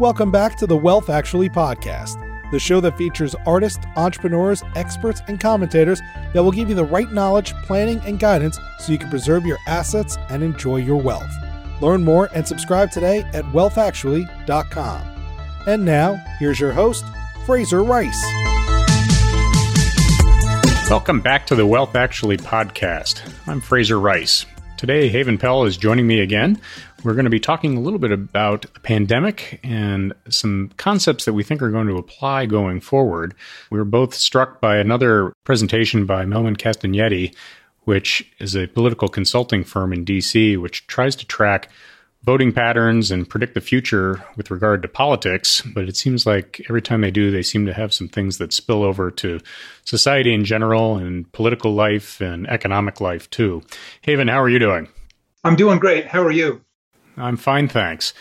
Welcome back to the Wealth Actually podcast, the show that features artists, entrepreneurs, experts, and commentators that will give you the right knowledge, planning, and guidance so you can preserve your assets and enjoy your wealth. Learn more and subscribe today at wealthactually.com. And now, here's your host, Fraser Rice. Welcome back to the Wealth Actually podcast. I'm Fraser Rice. Today, Haven Pell is joining me again. We're going to be talking a little bit about the pandemic and some concepts that we think are going to apply going forward. We were both struck by another presentation by Mehlman Castagnetti, which is a political consulting firm in DC, which tries to track voting patterns and predict the future with regard to politics. But it seems like every time they do, they seem to have some things that spill over to society in general and political life and economic life too. Haven, how are you doing? I'm doing great. How are you? I'm fine, thanks.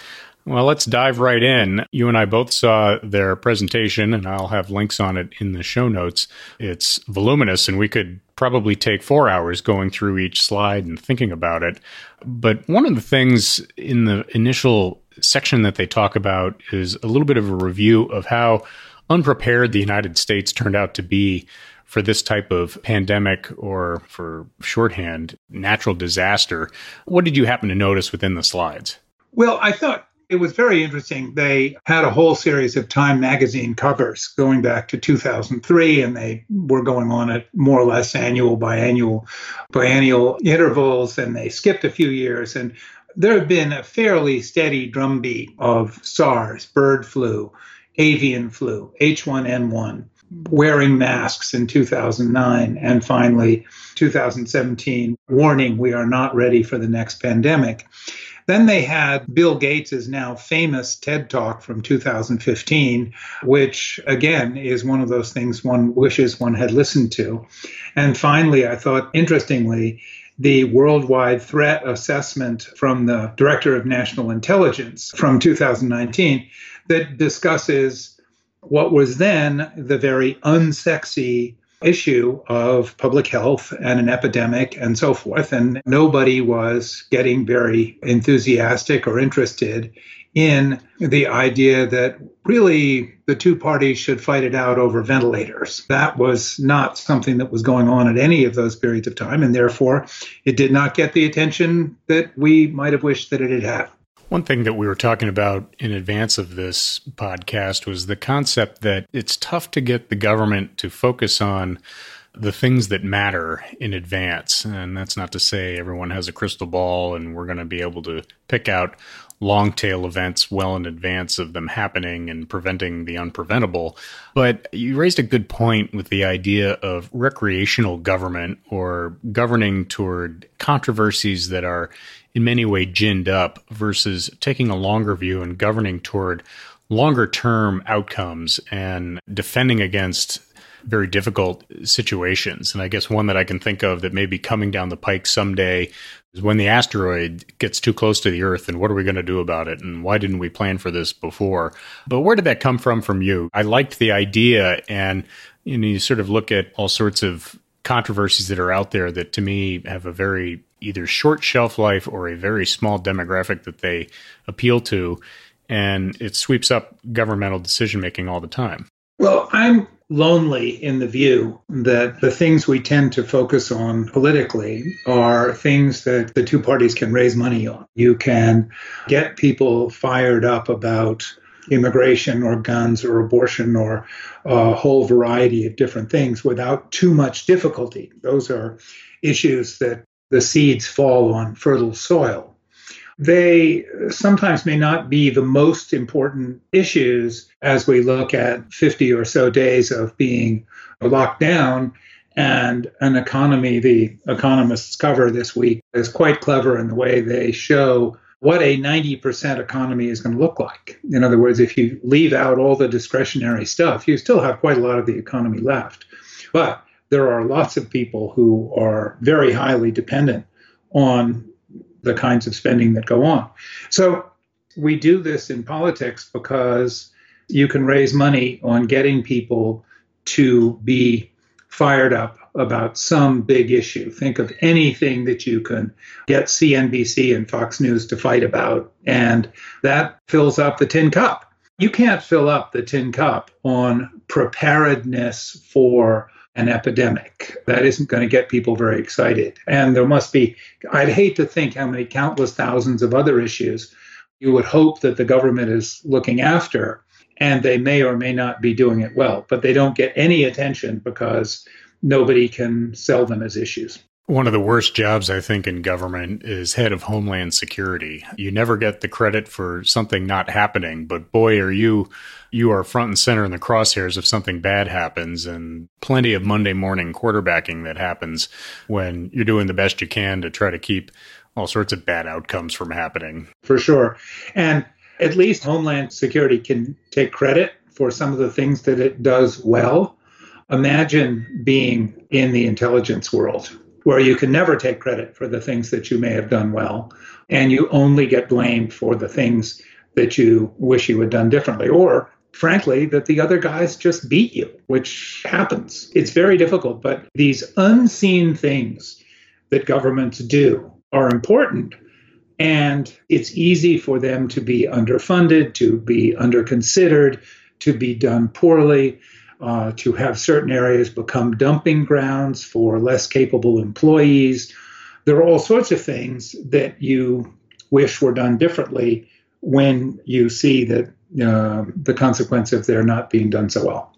Well, let's dive right in. You and I both saw their presentation, and I'll have links on it in the show notes. It's voluminous, and we could probably take four hours going through each slide and thinking about it. But one of the things in the initial section that they talk about is a little bit of a review of how unprepared the United States turned out to be for this type of pandemic or for shorthand, natural disaster. What did you happen to notice within the slides? Well, I thought it was very interesting. They had a whole series of Time magazine covers going back to 2003, and they were going on at more or less annual, biannual, biannual intervals, and they skipped a few years. And there have been a fairly steady drumbeat of SARS, bird flu, avian flu, H1N1, wearing masks in 2009, and finally 2017, warning we are not ready for the next pandemic. Then they had Bill Gates' now famous TED Talk from 2015, which again is one of those things one wishes one had listened to. And finally, I thought, interestingly, the worldwide threat assessment from the Director of National Intelligence from 2019 that discusses what was then the very unsexy issue of public health and an epidemic and so forth. And nobody was getting very enthusiastic or interested in the idea that really the two parties should fight it out over ventilators. That was not something that was going on at any of those periods of time, and therefore it did not get the attention that we might have wished that it had had. One thing that we were talking about in advance of this podcast was the concept that it's tough to get the government to focus on the things that matter in advance. And that's not to say everyone has a crystal ball and we're going to be able to pick out long tail events well in advance of them happening and preventing the unpreventable. But you raised a good point with the idea of recreational government or governing toward controversies that are in many ways ginned up versus taking a longer view and governing toward longer term outcomes and defending against very difficult situations. And I guess one that I can think of that may be coming down the pike someday is when the asteroid gets too close to the Earth and what are we going to do about it? And why didn't we plan for this before? But where did that come from from you? I liked the idea and you know, you sort of look at all sorts of controversies that are out there that to me have a very either short shelf life or a very small demographic that they appeal to. And it sweeps up governmental decision making all the time. Well, I'm lonely in the view that the things we tend to focus on politically are things that the two parties can raise money on. You can get people fired up about immigration or guns or abortion or a whole variety of different things without too much difficulty. Those are issues that the seeds fall on fertile soil. They uh, sometimes may not be the most important issues as we look at 50 or so days of being locked down. And an economy, the economists cover this week, is quite clever in the way they show what a 90% economy is going to look like. In other words, if you leave out all the discretionary stuff, you still have quite a lot of the economy left. But there are lots of people who are very highly dependent on the kinds of spending that go on. So we do this in politics because you can raise money on getting people to be fired up about some big issue. Think of anything that you can get CNBC and Fox News to fight about, and that fills up the tin cup. You can't fill up the tin cup on preparedness for an epidemic. That isn't going to get people very excited. And there must be, I'd hate to think how many countless thousands of other issues you would hope that the government is looking after, and they may or may not be doing it well, but they don't get any attention because nobody can sell them as issues. One of the worst jobs, I think, in government is head of Homeland Security. You never get the credit for something not happening, but boy, are you you are front and center in the crosshairs if something bad happens, and plenty of Monday morning quarterbacking that happens when you're doing the best you can to try to keep all sorts of bad outcomes from happening. For sure, and at least Homeland Security can take credit for some of the things that it does well. Imagine being in the intelligence world where you can never take credit for the things that you may have done well, and you only get blamed for the things that you wish you had done differently, or frankly, that the other guys just beat you, which happens. It's very difficult, but these unseen things that governments do are important. And it's easy for them to be underfunded, to be underconsidered, to be done poorly uh, to have certain areas become dumping grounds for less capable employees. There are all sorts of things that you wish were done differently when you see that uh, the consequence of their not being done so well.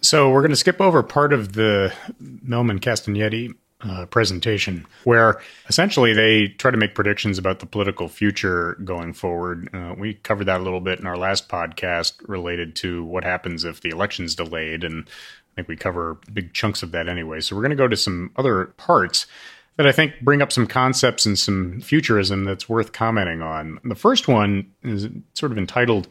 So we're going to skip over part of the Mehlman Castagnetti uh, presentation, where essentially they try to make predictions about the political future going forward. Uh, we covered that a little bit in our last podcast related to what happens if the election's delayed, and I think we cover big chunks of that anyway. So we're going to go to some other parts that I think bring up some concepts and some futurism that's worth commenting on. The first one is sort of entitled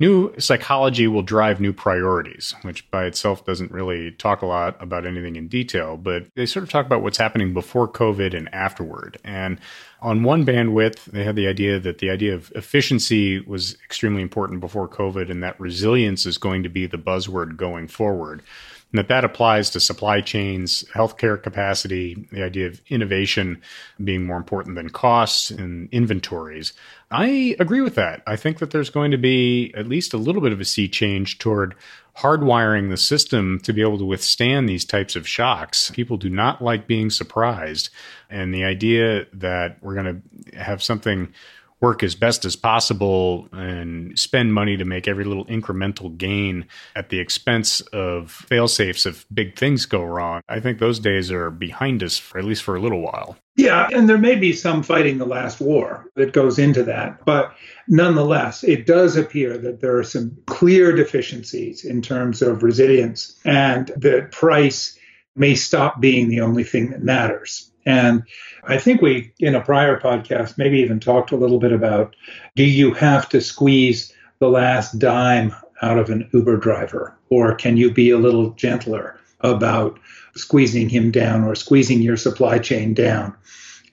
New psychology will drive new priorities, which by itself doesn't really talk a lot about anything in detail, but they sort of talk about what's happening before COVID and afterward. And on one bandwidth, they had the idea that the idea of efficiency was extremely important before COVID and that resilience is going to be the buzzword going forward and that that applies to supply chains, healthcare capacity, the idea of innovation being more important than costs and inventories. I agree with that. I think that there's going to be at least a little bit of a sea change toward hardwiring the system to be able to withstand these types of shocks. People do not like being surprised. And the idea that we're going to have something work as best as possible and spend money to make every little incremental gain at the expense of fail safes if big things go wrong. I think those days are behind us for at least for a little while. Yeah, and there may be some fighting the last war that goes into that, but nonetheless, it does appear that there are some clear deficiencies in terms of resilience and the price may stop being the only thing that matters. And I think we, in a prior podcast, maybe even talked a little bit about do you have to squeeze the last dime out of an Uber driver? Or can you be a little gentler about squeezing him down or squeezing your supply chain down?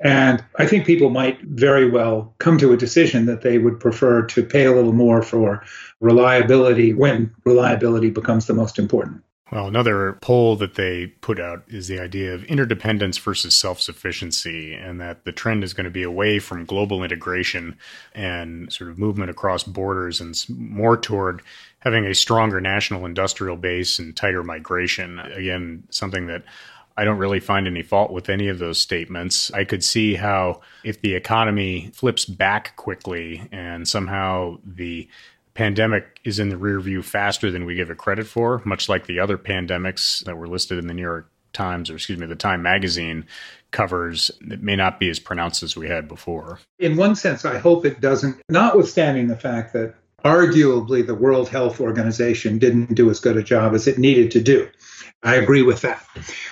And I think people might very well come to a decision that they would prefer to pay a little more for reliability when reliability becomes the most important. Well, another poll that they put out is the idea of interdependence versus self sufficiency, and that the trend is going to be away from global integration and sort of movement across borders and more toward having a stronger national industrial base and tighter migration. Again, something that I don't really find any fault with any of those statements. I could see how if the economy flips back quickly and somehow the pandemic is in the rear view faster than we give it credit for, much like the other pandemics that were listed in the New York Times, or excuse me, the Time magazine covers it may not be as pronounced as we had before. In one sense, I hope it doesn't, notwithstanding the fact that arguably the World Health Organization didn't do as good a job as it needed to do. I agree with that.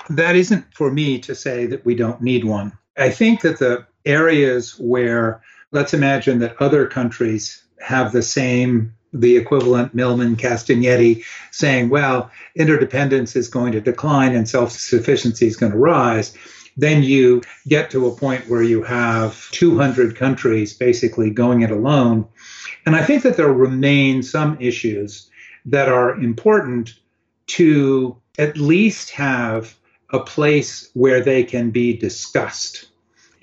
That isn't for me to say that we don't need one. I think that the areas where, let's imagine that other countries have the same the equivalent Mehlman Castagnetti saying, well, interdependence is going to decline and self sufficiency is going to rise, then you get to a point where you have 200 countries basically going it alone. And I think that there remain some issues that are important to at least have a place where they can be discussed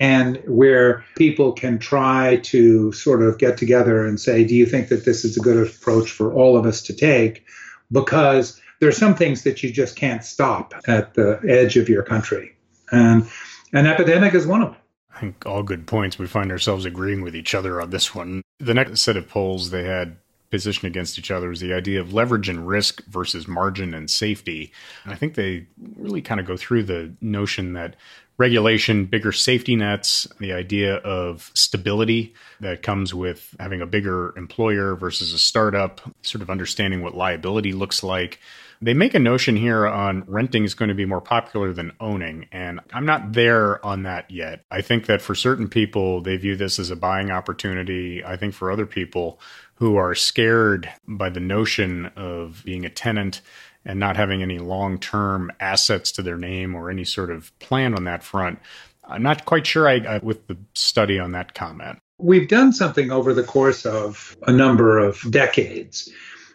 and where people can try to sort of get together and say, do you think that this is a good approach for all of us to take? Because there's some things that you just can't stop at the edge of your country. And an epidemic is one of them. I think all good points. We find ourselves agreeing with each other on this one. The next set of polls they had positioned against each other is the idea of leverage and risk versus margin and safety. And I think they really kind of go through the notion that regulation, bigger safety nets, the idea of stability that comes with having a bigger employer versus a startup, sort of understanding what liability looks like. They make a notion here on renting is going to be more popular than owning, and I'm not there on that yet. I think that for certain people, they view this as a buying opportunity. I think for other people who are scared by the notion of being a tenant and not having any long term assets to their name or any sort of plan on that front. I'm not quite sure I, I, with the study on that comment. We've done something over the course of a number of decades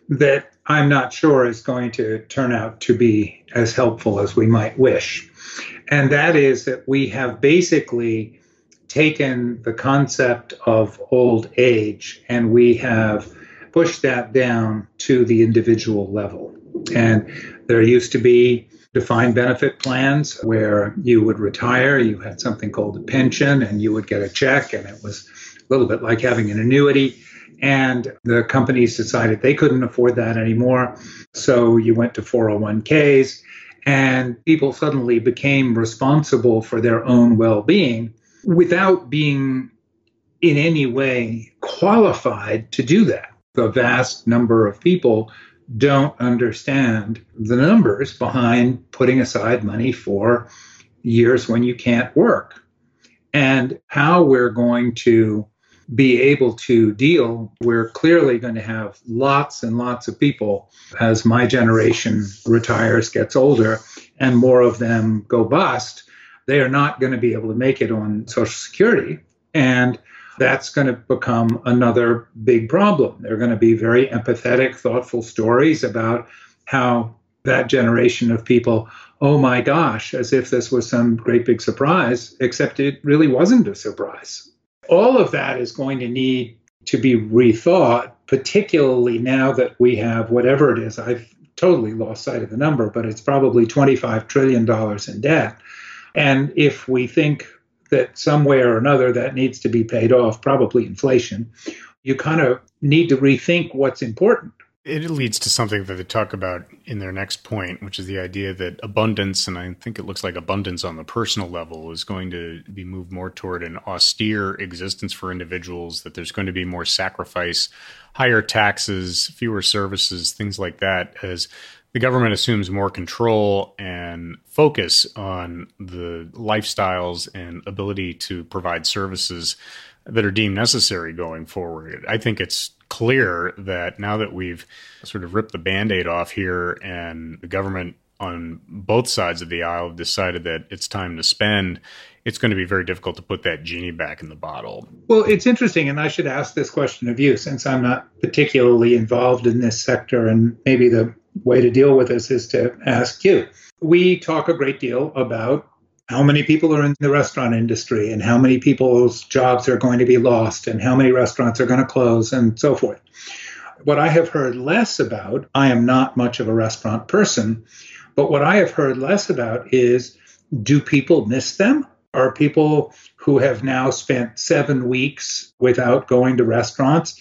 that I'm not sure is going to turn out to be as helpful as we might wish. And that is that we have basically taken the concept of old age and we have pushed that down to the individual level. And there used to be defined benefit plans where you would retire, you had something called a pension, and you would get a check, and it was a little bit like having an annuity. And the companies decided they couldn't afford that anymore. So you went to 401ks, and people suddenly became responsible for their own well being without being in any way qualified to do that. The vast number of people don't understand the numbers behind putting aside money for years when you can't work and how we're going to be able to deal. We're clearly going to have lots and lots of people as my generation retires, gets older, and more of them go bust. They are not going to be able to make it on Social Security. And that's going to become another big problem. They're going to be very empathetic, thoughtful stories about how that generation of people, oh my gosh, as if this was some great big surprise, except it really wasn't a surprise. All of that is going to need to be rethought, particularly now that we have whatever it is. I've totally lost sight of the number, but it's probably $25 trillion in debt. And if we think that some way or another that needs to be paid off, probably inflation. You kind of need to rethink what's important. It leads to something that they talk about in their next point, which is the idea that abundance, and I think it looks like abundance on the personal level, is going to be moved more toward an austere existence for individuals, that there's going to be more sacrifice, higher taxes, fewer services, things like that, as the government assumes more control and focus on the lifestyles and ability to provide services that are deemed necessary going forward. I think it's clear that now that we've sort of ripped the band aid off here and the government on both sides of the aisle have decided that it's time to spend, it's going to be very difficult to put that genie back in the bottle. Well, it's interesting, and I should ask this question of you since I'm not particularly involved in this sector, and maybe the way to deal with this is to ask you. We talk a great deal about how many people are in the restaurant industry and how many people's jobs are going to be lost and how many restaurants are going to close and so forth. What I have heard less about, I am not much of a restaurant person, but what I have heard less about is do people miss them? Are people who have now spent seven weeks without going to restaurants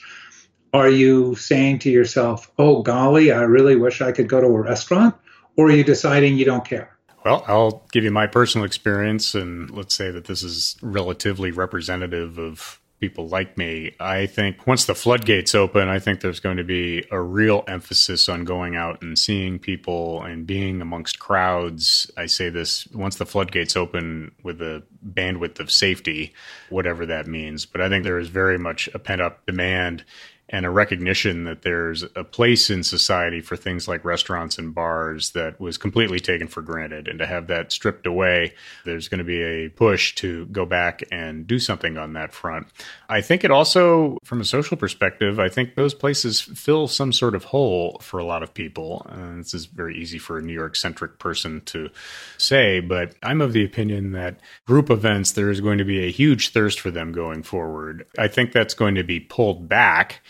are you saying to yourself, oh, golly, I really wish I could go to a restaurant? Or are you deciding you don't care? Well, I'll give you my personal experience, and let's say that this is relatively representative of people like me. I think once the floodgates open, I think there's going to be a real emphasis on going out and seeing people and being amongst crowds. I say this once the floodgates open with the bandwidth of safety, whatever that means. But I think there is very much a pent up demand and a recognition that there's a place in society for things like restaurants and bars that was completely taken for granted. And to have that stripped away, there's going to be a push to go back and do something on that front. I think it also, from a social perspective, I think those places fill some sort of hole for a lot of people. And this is very easy for a New York centric person to say, but I'm of the opinion that group events, there is going to be a huge thirst for them going forward. I think that's going to be pulled back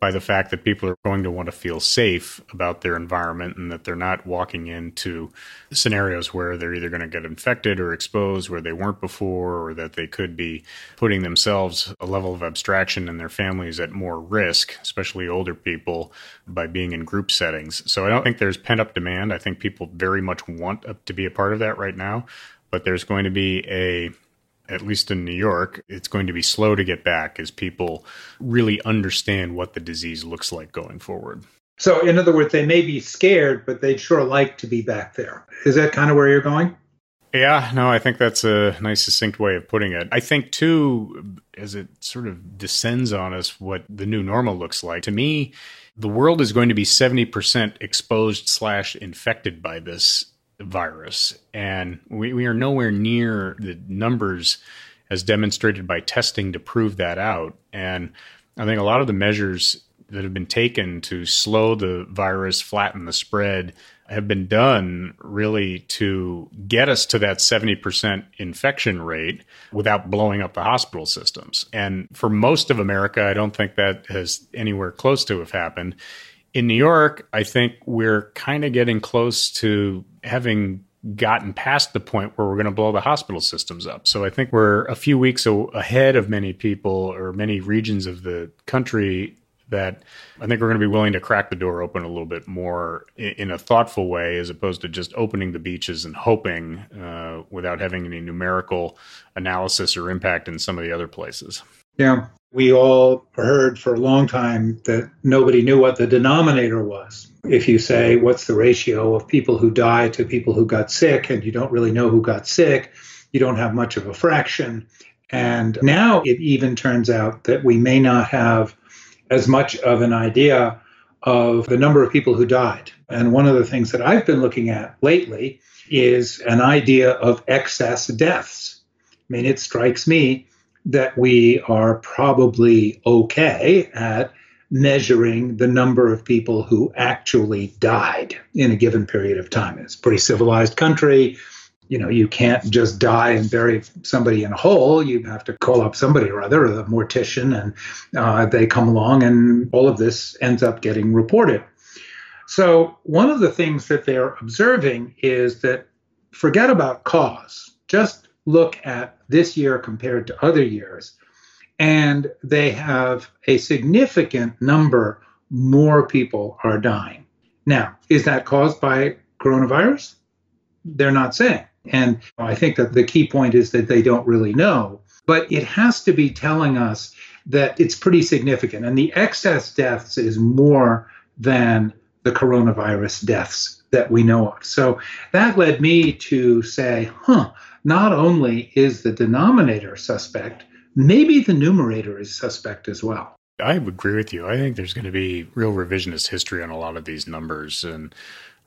by the fact that people are going to want to feel safe about their environment and that they're not walking into scenarios where they're either going to get infected or exposed where they weren't before or that they could be putting themselves a level of abstraction and their families at more risk, especially older people, by being in group settings. So I don't think there's pent up demand. I think people very much want to be a part of that right now, but there's going to be a at least in New York, it's going to be slow to get back as people really understand what the disease looks like going forward. So, in other words, they may be scared, but they'd sure like to be back there. Is that kind of where you're going? Yeah, no, I think that's a nice, succinct way of putting it. I think, too, as it sort of descends on us, what the new normal looks like, to me, the world is going to be 70% exposed slash infected by this virus. And we, we are nowhere near the numbers as demonstrated by testing to prove that out. And I think a lot of the measures that have been taken to slow the virus, flatten the spread, have been done really to get us to that 70% infection rate without blowing up the hospital systems. And for most of America, I don't think that has anywhere close to have happened. In New York, I think we're kind of getting close to having gotten past the point where we're going to blow the hospital systems up. So I think we're a few weeks ahead of many people or many regions of the country that I think we're going to be willing to crack the door open a little bit more in a thoughtful way as opposed to just opening the beaches and hoping uh, without having any numerical analysis or impact in some of the other places. Yeah. We all heard for a long time that nobody knew what the denominator was. If you say, what's the ratio of people who die to people who got sick, and you don't really know who got sick, you don't have much of a fraction. And now it even turns out that we may not have as much of an idea of the number of people who died. And one of the things that I've been looking at lately is an idea of excess deaths. I mean, it strikes me that we are probably okay at measuring the number of people who actually died in a given period of time. It's a pretty civilized country. You know, you can't just die and bury somebody in a hole. You have to call up somebody or other, a mortician, and uh, they come along, and all of this ends up getting reported. So, one of the things that they're observing is that forget about cause, just look at this year compared to other years, and they have a significant number more people are dying. Now, is that caused by coronavirus? They're not saying. And I think that the key point is that they don't really know. But it has to be telling us that it's pretty significant. And the excess deaths is more than the coronavirus deaths that we know of. So that led me to say, huh, not only is the denominator suspect, maybe the numerator is suspect as well. I agree with you. I think there's going to be real revisionist history on a lot of these numbers. And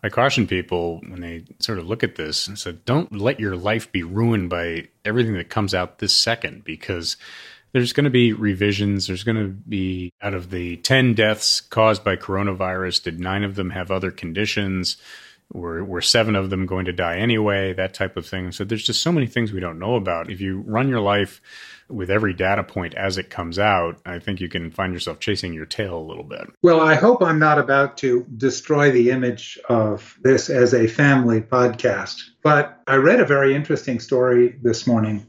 I caution people when they sort of look at this and said, don't let your life be ruined by everything that comes out this second because there's going to be revisions. There's going to be out of the 10 deaths caused by coronavirus, did nine of them have other conditions? Were, were seven of them going to die anyway, that type of thing. So there's just so many things we don't know about. If you run your life with every data point as it comes out, I think you can find yourself chasing your tail a little bit. Well, I hope I'm not about to destroy the image of this as a family podcast, but I read a very interesting story this morning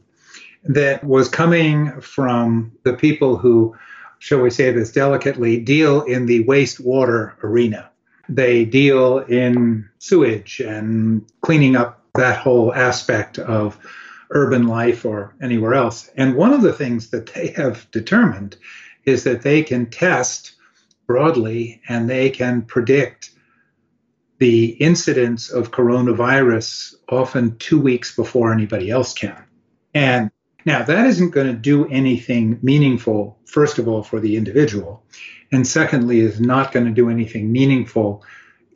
that was coming from the people who, shall we say this delicately, deal in the wastewater arena. They deal in sewage and cleaning up that whole aspect of urban life or anywhere else. And one of the things that they have determined is that they can test broadly and they can predict the incidence of coronavirus often two weeks before anybody else can. And now that isn't going to do anything meaningful, first of all, for the individual. And secondly, is not going to do anything meaningful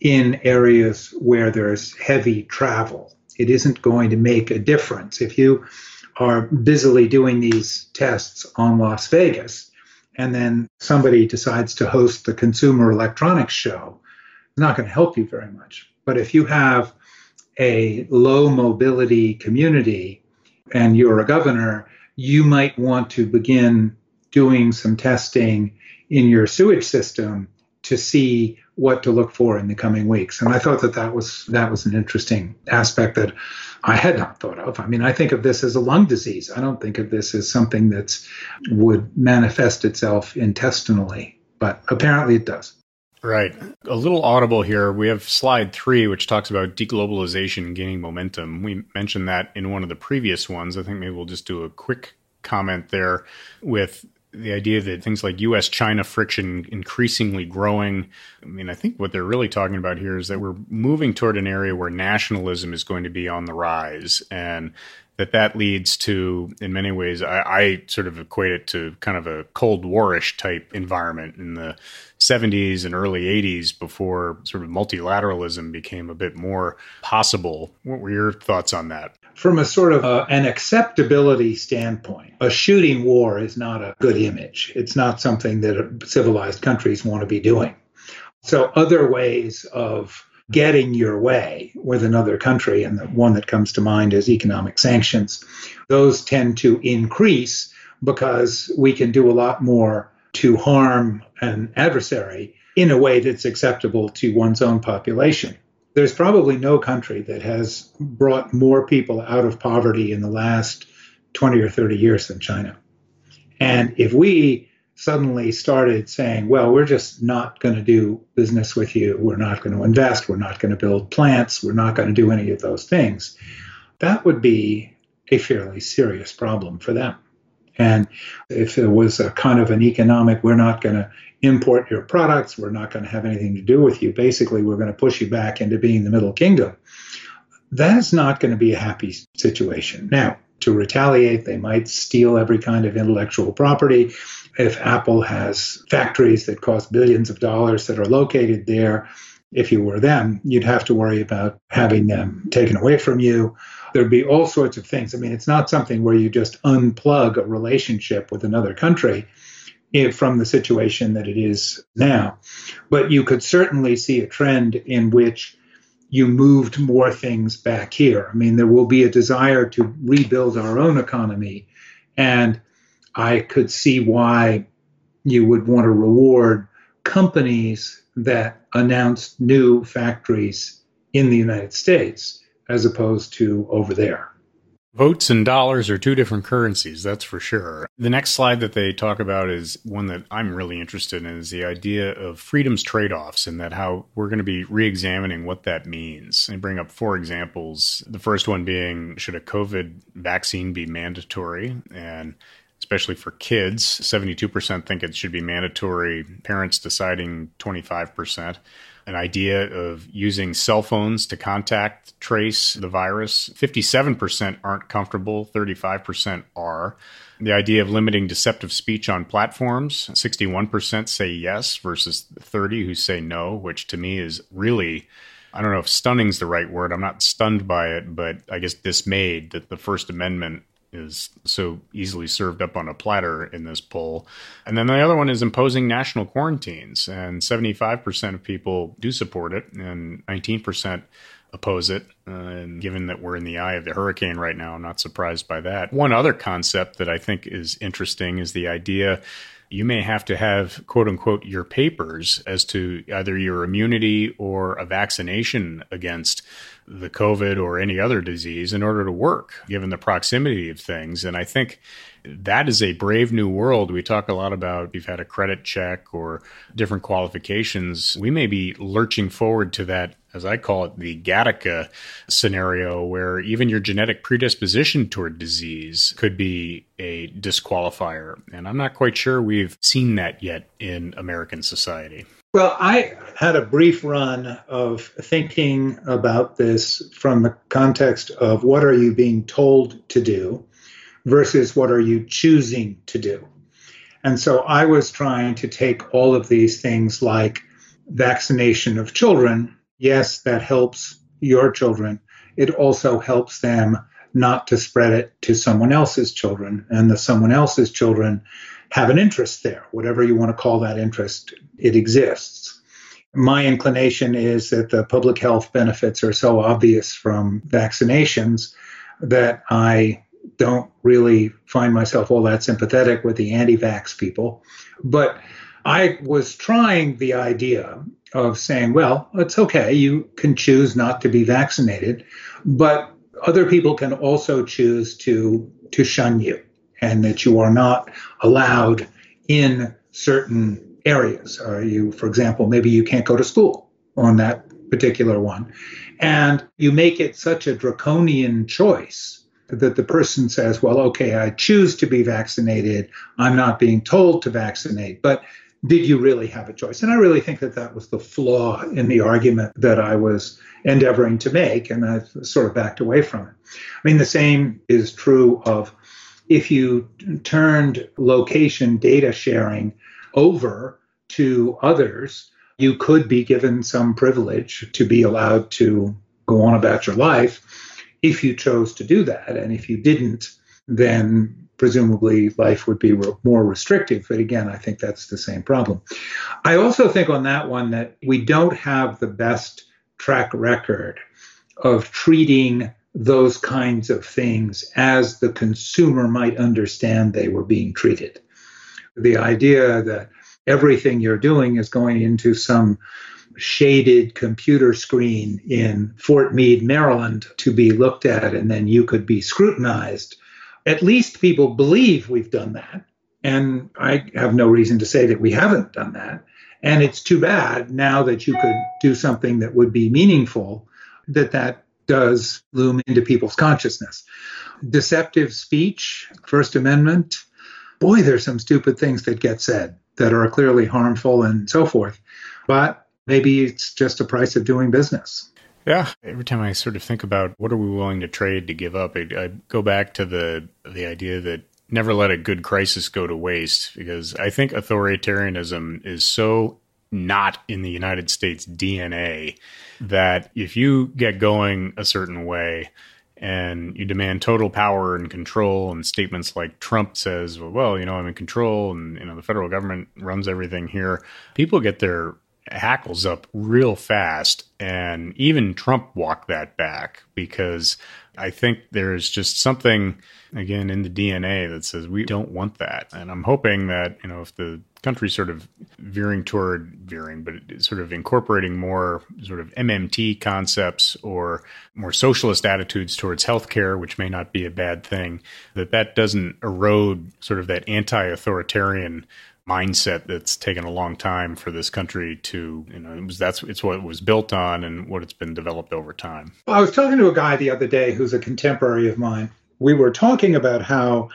in areas where there's heavy travel. It isn't going to make a difference. If you are busily doing these tests on Las Vegas, and then somebody decides to host the Consumer Electronics Show, it's not going to help you very much. But if you have a low mobility community and you're a governor, you might want to begin doing some testing in your sewage system to see what to look for in the coming weeks. And I thought that that was that was an interesting aspect that I had not thought of. I mean, I think of this as a lung disease. I don't think of this as something that would manifest itself intestinally, but apparently it does. Right. A little audible here. We have slide three, which talks about deglobalization gaining momentum. We mentioned that in one of the previous ones. I think maybe we'll just do a quick comment there with the idea that things like US China friction increasingly growing. I mean, I think what they're really talking about here is that we're moving toward an area where nationalism is going to be on the rise and that that leads to, in many ways, I, I sort of equate it to kind of a Cold Warish type environment in the 70s and early 80s before sort of multilateralism became a bit more possible. What were your thoughts on that? From a sort of uh, an acceptability standpoint, a shooting war is not a good image. It's not something that civilized countries want to be doing. So, other ways of getting your way with another country, and the one that comes to mind is economic sanctions. Those tend to increase because we can do a lot more to harm an adversary in a way that's acceptable to one's own population. There's probably no country that has brought more people out of poverty in the last 20 or 30 years than China. And if we suddenly started saying, well, we're just not going to do business with you. We're not going to invest. We're not going to build plants. We're not going to do any of those things. That would be a fairly serious problem for them. And if it was a kind of an economic, we're not going to import your products, we're not going to have anything to do with you, basically, we're going to push you back into being the middle kingdom, that's not going to be a happy situation. Now, to retaliate, they might steal every kind of intellectual property if Apple has factories that cost billions of dollars that are located there, if you were them, you'd have to worry about having them taken away from you. There'd be all sorts of things. I mean, it's not something where you just unplug a relationship with another country eh, from the situation that it is now. But you could certainly see a trend in which you moved more things back here. I mean, there will be a desire to rebuild our own economy. And I could see why you would want to reward companies that announced new factories in the United States as opposed to over there. Votes and dollars are two different currencies, that's for sure. The next slide that they talk about is one that I'm really interested in is the idea of freedom's trade-offs and that how we're going to be re-examining what that means. They bring up four examples. The first one being should a COVID vaccine be mandatory and especially for kids. 72% think it should be mandatory, parents deciding 25%. An idea of using cell phones to contact trace the virus. 57% aren't comfortable, 35% are. The idea of limiting deceptive speech on platforms. 61% say yes versus 30 who say no, which to me is really I don't know if stunning is the right word. I'm not stunned by it, but I guess dismayed that the First Amendment is so easily served up on a platter in this poll. And then the other one is imposing national quarantines. And 75% of people do support it, and 19% oppose it. Uh, and given that we're in the eye of the hurricane right now, I'm not surprised by that. One other concept that I think is interesting is the idea you may have to have quote unquote your papers as to either your immunity or a vaccination against the COVID or any other disease in order to work, given the proximity of things. And I think that is a brave new world. We talk a lot about you've had a credit check or different qualifications. We may be lurching forward to that, as I call it, the Gattaca scenario, where even your genetic predisposition toward disease could be a disqualifier. And I'm not quite sure we've seen that yet in American society. Well, I had a brief run of thinking about this from the context of what are you being told to do versus what are you choosing to do. And so I was trying to take all of these things like vaccination of children. Yes, that helps your children. It also helps them not to spread it to someone else's children. And the someone else's children have an interest there, whatever you want to call that interest, it exists. My inclination is that the public health benefits are so obvious from vaccinations that I don't really find myself all that sympathetic with the anti vax people. But I was trying the idea of saying, well, it's okay, you can choose not to be vaccinated, but other people can also choose to to shun you and that you are not allowed in certain areas. Or you, for example, maybe you can't go to school on that particular one. And you make it such a draconian choice that the person says, well, okay, I choose to be vaccinated. I'm not being told to vaccinate. But did you really have a choice? And I really think that that was the flaw in the argument that I was endeavoring to make, and I've sort of backed away from it. I mean, the same is true of if you turned location data sharing over to others, you could be given some privilege to be allowed to go on about your life if you chose to do that. And if you didn't, then presumably life would be re- more restrictive. But again, I think that's the same problem. I also think on that one that we don't have the best track record of treating those kinds of things as the consumer might understand they were being treated. The idea that everything you're doing is going into some shaded computer screen in Fort Meade, Maryland to be looked at, and then you could be scrutinized. At least people believe we've done that. And I have no reason to say that we haven't done that. And it's too bad now that you could do something that would be meaningful that that does loom into people's consciousness. Deceptive speech, First Amendment, boy, there's some stupid things that get said that are clearly harmful and so forth. But maybe it's just a price of doing business. Yeah, every time I sort of think about what are we willing to trade to give up, I, I go back to the the idea that never let a good crisis go to waste because I think authoritarianism is so not in the United States DNA that if you get going a certain way and you demand total power and control and statements like Trump says, well, well, you know, I'm in control and you know the federal government runs everything here, people get their hackles up real fast and even Trump walked that back because I think there's just something again in the DNA that says we don't want that. And I'm hoping that, you know, if the country sort of veering toward veering, but sort of incorporating more sort of MMT concepts or more socialist attitudes towards healthcare, which may not be a bad thing, that that doesn't erode sort of that anti-authoritarian mindset that's taken a long time for this country to you know it was that's it's what it was built on and what it's been developed over time. Well, i was talking to a guy the other day who's a contemporary of mine. We were talking about how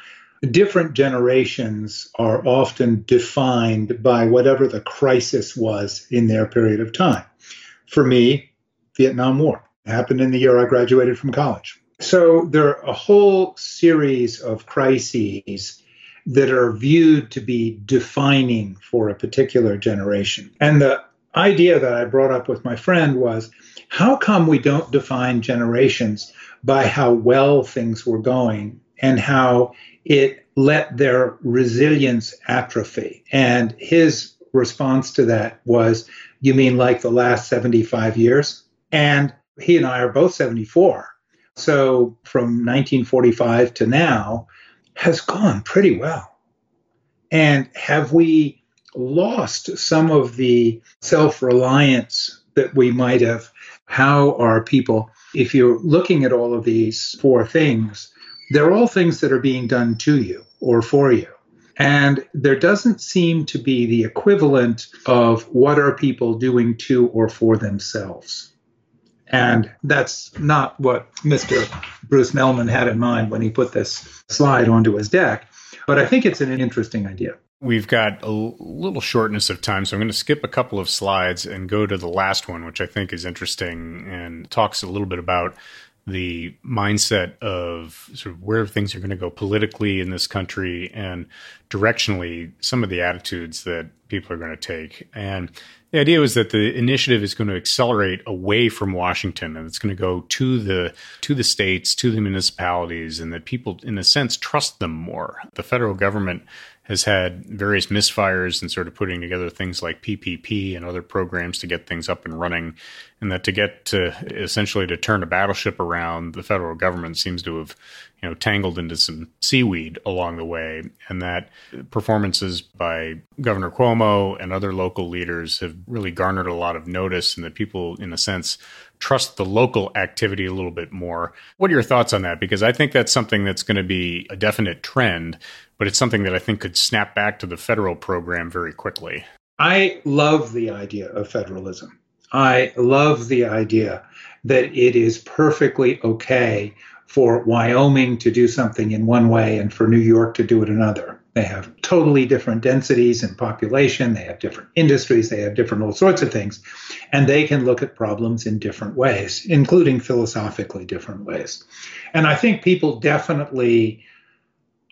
different generations are often defined by whatever the crisis was in their period of time. For me vietnam war. Happened in the year i graduated from college. So there are a whole series of crises that are viewed to be defining for a particular generation. And the idea that I brought up with my friend was how come we don't define generations by how well things were going and how it let their resilience atrophy? And his response to that was, You mean like the last 75 years? And he and I are both 74. So from 1945 to now, has gone pretty well. And have we lost some of the self reliance that we might have? How are people, if you're looking at all of these four things, they're all things that are being done to you or for you. And there doesn't seem to be the equivalent of what are people doing to or for themselves. And that's not what Mr. Bruce Mehlman had in mind when he put this slide onto his deck. But I think it's an interesting idea. We've got a little shortness of time, so I'm going to skip a couple of slides and go to the last one, which I think is interesting and talks a little bit about the mindset of sort of where things are going to go politically in this country and directionally some of the attitudes that people are going to take. And the idea was that the initiative is going to accelerate away from Washington and it's going to go to the to the states, to the municipalities, and that people in a sense trust them more. The federal government has had various misfires in sort of putting together things like PPP and other programs to get things up and running, and that to get to essentially to turn a battleship around, the federal government seems to have you know tangled into some seaweed along the way, and that performances by Governor Cuomo and other local leaders have really garnered a lot of notice, and that people, in a sense, trust the local activity a little bit more. What are your thoughts on that? Because I think that's something that's going to be a definite trend, but it's something that I think could snap back to the federal program very quickly. I love the idea of federalism. I love the idea that it is perfectly okay for Wyoming to do something in one way and for New York to do it another. They have totally different densities and population. They have different industries. They have different all sorts of things. And they can look at problems in different ways, including philosophically different ways. And I think people definitely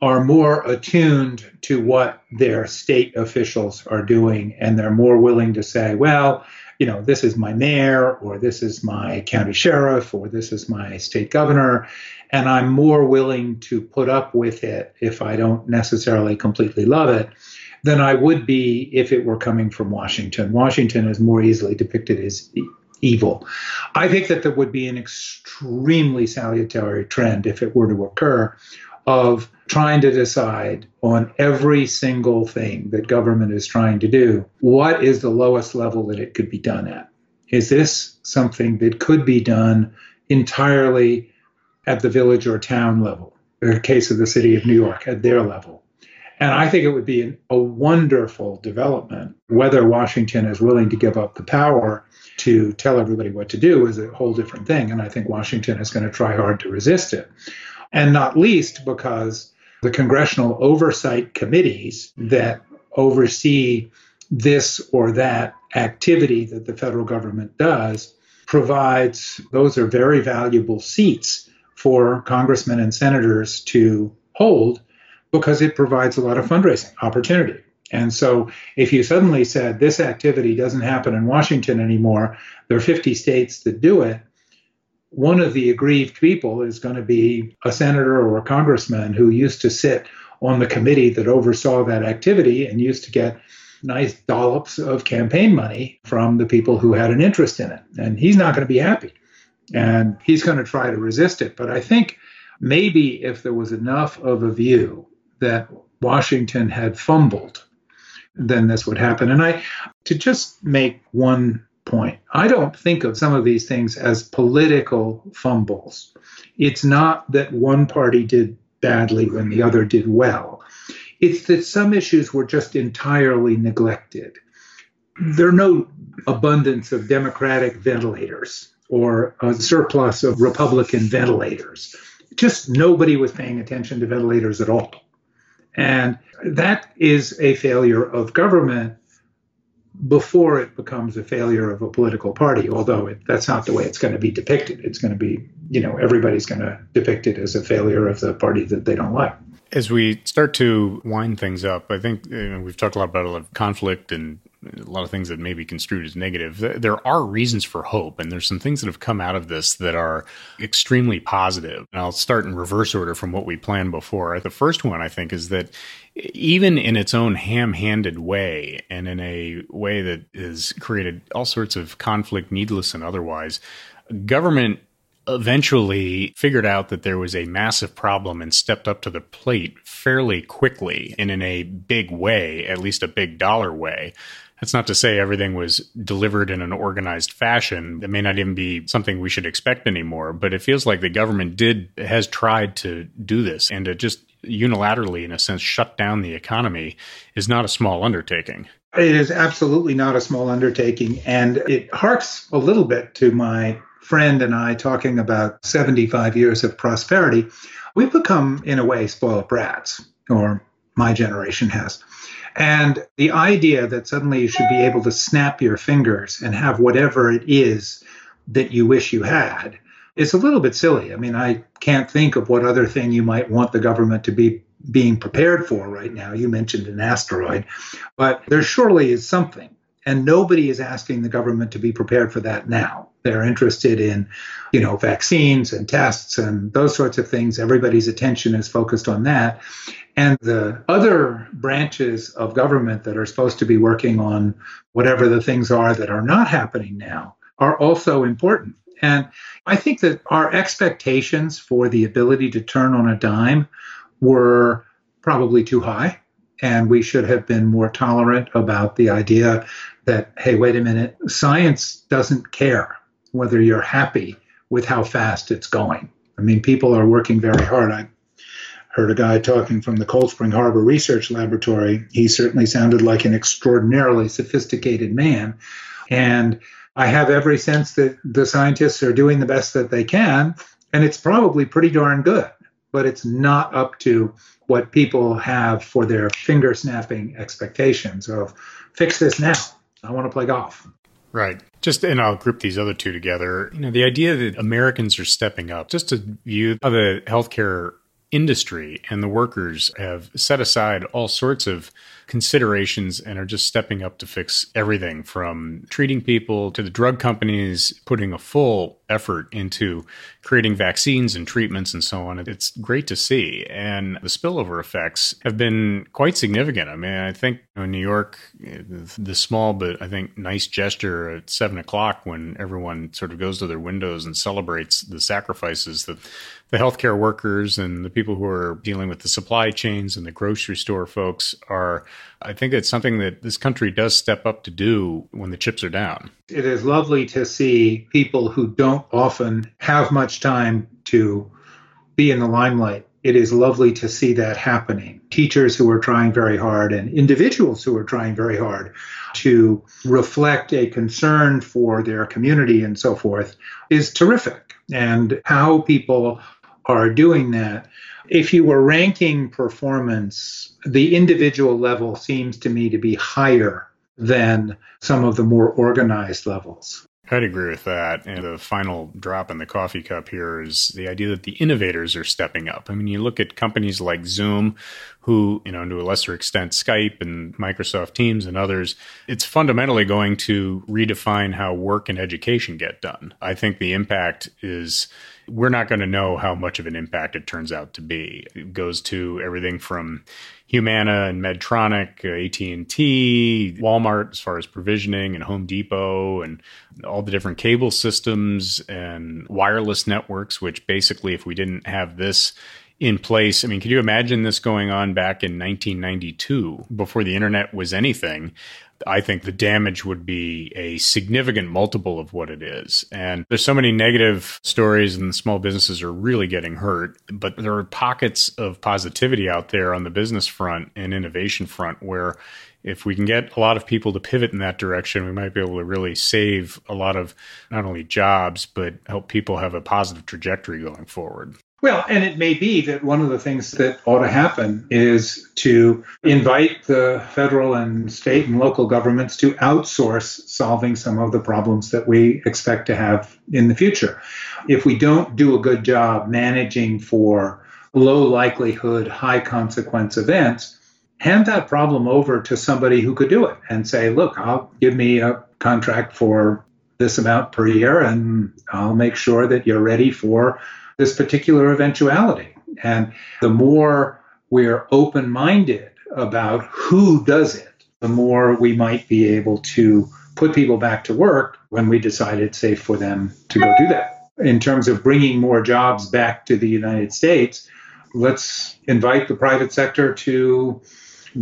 are more attuned to what their state officials are doing. And they're more willing to say, well, you know, this is my mayor, or this is my county sheriff, or this is my state governor and I'm more willing to put up with it if I don't necessarily completely love it than I would be if it were coming from Washington. Washington is more easily depicted as evil. I think that there would be an extremely salutary trend if it were to occur of trying to decide on every single thing that government is trying to do what is the lowest level that it could be done at. Is this something that could be done entirely at the village or town level, the case of the city of New York, at their level. And I think it would be a wonderful development. Whether Washington is willing to give up the power to tell everybody what to do is a whole different thing. And I think Washington is going to try hard to resist it. And not least because the congressional oversight committees that oversee this or that activity that the federal government does provides, those are very valuable seats for congressmen and senators to hold because it provides a lot of fundraising opportunity. And so if you suddenly said this activity doesn't happen in Washington anymore, there are 50 states that do it, one of the aggrieved people is going to be a senator or a congressman who used to sit on the committee that oversaw that activity and used to get nice dollops of campaign money from the people who had an interest in it. And he's not going to be happy and he's going to try to resist it. But I think maybe if there was enough of a view that Washington had fumbled, then this would happen. And I, to just make one point, I don't think of some of these things as political fumbles. It's not that one party did badly when the other did well. It's that some issues were just entirely neglected. There are no abundance of Democratic ventilators or a surplus of Republican ventilators. Just nobody was paying attention to ventilators at all. And that is a failure of government before it becomes a failure of a political party, although it, that's not the way it's going to be depicted. It's going to be, you know, everybody's going to depict it as a failure of the party that they don't like. As we start to wind things up, I think you know, we've talked a lot about a lot of conflict and a lot of things that may be construed as negative. There are reasons for hope, and there's some things that have come out of this that are extremely positive. And I'll start in reverse order from what we planned before. The first one, I think, is that even in its own ham handed way, and in a way that has created all sorts of conflict, needless and otherwise, government eventually figured out that there was a massive problem and stepped up to the plate fairly quickly and in a big way, at least a big dollar way. That's not to say everything was delivered in an organized fashion. It may not even be something we should expect anymore, but it feels like the government did has tried to do this and to just unilaterally in a sense shut down the economy is not a small undertaking. It is absolutely not a small undertaking and it harks a little bit to my friend and I talking about 75 years of prosperity. We've become in a way spoiled brats or my generation has. And the idea that suddenly you should be able to snap your fingers and have whatever it is that you wish you had is a little bit silly. I mean, I can't think of what other thing you might want the government to be being prepared for right now. You mentioned an asteroid, but there surely is something. And nobody is asking the government to be prepared for that now. They're interested in, you know, vaccines and tests and those sorts of things. Everybody's attention is focused on that. And the other branches of government that are supposed to be working on whatever the things are that are not happening now are also important. And I think that our expectations for the ability to turn on a dime were probably too high. And we should have been more tolerant about the idea that, hey, wait a minute, science doesn't care whether you're happy with how fast it's going. I mean, people are working very hard. I heard a guy talking from the Cold Spring Harbor Research Laboratory. He certainly sounded like an extraordinarily sophisticated man. And I have every sense that the scientists are doing the best that they can, and it's probably pretty darn good, but it's not up to what people have for their finger snapping expectations of fix this now. I want to play golf. Right. Just, and I'll group these other two together. You know, the idea that Americans are stepping up, just to view the healthcare industry and the workers have set aside all sorts of considerations and are just stepping up to fix everything from treating people to the drug companies putting a full effort into creating vaccines and treatments and so on. It's great to see. And the spillover effects have been quite significant. I mean, I think in New York, the small but I think nice gesture at seven o'clock when everyone sort of goes to their windows and celebrates the sacrifices that the healthcare workers and the people who are dealing with the supply chains and the grocery store folks are I think it's something that this country does step up to do when the chips are down. It is lovely to see people who don't often have much time to be in the limelight. It is lovely to see that happening. Teachers who are trying very hard and individuals who are trying very hard to reflect a concern for their community and so forth is terrific. And how people are doing that. If you were ranking performance, the individual level seems to me to be higher than some of the more organized levels. I'd agree with that. And the final drop in the coffee cup here is the idea that the innovators are stepping up. I mean, you look at companies like Zoom, who, you know, to a lesser extent, Skype and Microsoft Teams and others, it's fundamentally going to redefine how work and education get done. I think the impact is we're not going to know how much of an impact it turns out to be. It goes to everything from Humana and Medtronic, uh, AT&T, Walmart as far as provisioning and Home Depot and all the different cable systems and wireless networks which basically if we didn't have this in place. I mean, could you imagine this going on back in 1992 before the internet was anything? I think the damage would be a significant multiple of what it is. And there's so many negative stories and small businesses are really getting hurt, but there are pockets of positivity out there on the business front and innovation front where if we can get a lot of people to pivot in that direction, we might be able to really save a lot of not only jobs, but help people have a positive trajectory going forward. Well, and it may be that one of the things that ought to happen is to invite the federal and state and local governments to outsource solving some of the problems that we expect to have in the future. If we don't do a good job managing for low likelihood, high consequence events, hand that problem over to somebody who could do it and say, look, I'll give me a contract for this amount per year and I'll make sure that you're ready for this particular eventuality. And the more we're open minded about who does it, the more we might be able to put people back to work when we decide it's safe for them to go do that. In terms of bringing more jobs back to the United States, let's invite the private sector to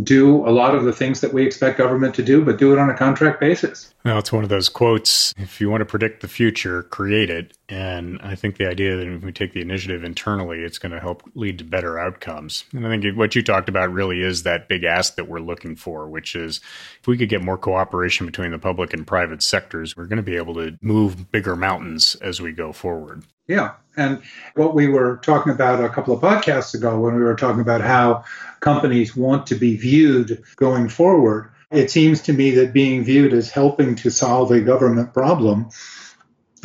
do a lot of the things that we expect government to do, but do it on a contract basis. Well, it's one of those quotes if you want to predict the future, create it. And I think the idea that if we take the initiative internally, it's going to help lead to better outcomes. And I think what you talked about really is that big ask that we're looking for, which is if we could get more cooperation between the public and private sectors, we're going to be able to move bigger mountains as we go forward. Yeah. And what we were talking about a couple of podcasts ago when we were talking about how companies want to be viewed going forward, it seems to me that being viewed as helping to solve a government problem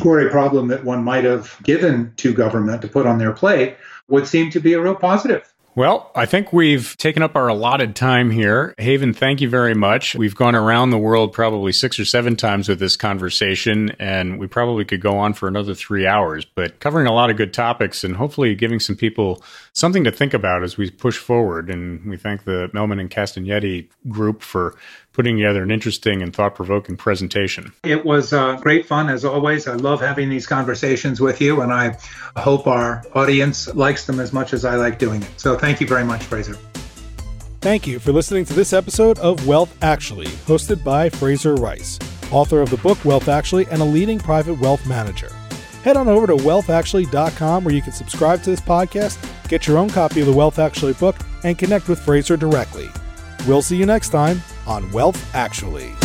or a problem that one might have given to government to put on their plate would seem to be a real positive. Well, I think we've taken up our allotted time here. Haven, thank you very much. We've gone around the world probably six or seven times with this conversation, and we probably could go on for another three hours, but covering a lot of good topics and hopefully giving some people something to think about as we push forward. And we thank the Mehlman and Castagnetti group for putting together an interesting and thought provoking presentation. It was uh, great fun as always. I love having these conversations with you, and I hope our audience likes them as much as I like doing it. So thank you very much, Fraser. Thank you for listening to this episode of Wealth Actually, hosted by Fraser Rice, author of the book Wealth Actually and a leading private wealth manager. Head on over to wealthactually.com where you can subscribe to this podcast, get your own copy of the Wealth Actually book, and connect with Fraser directly. We'll see you next time on Wealth Actually.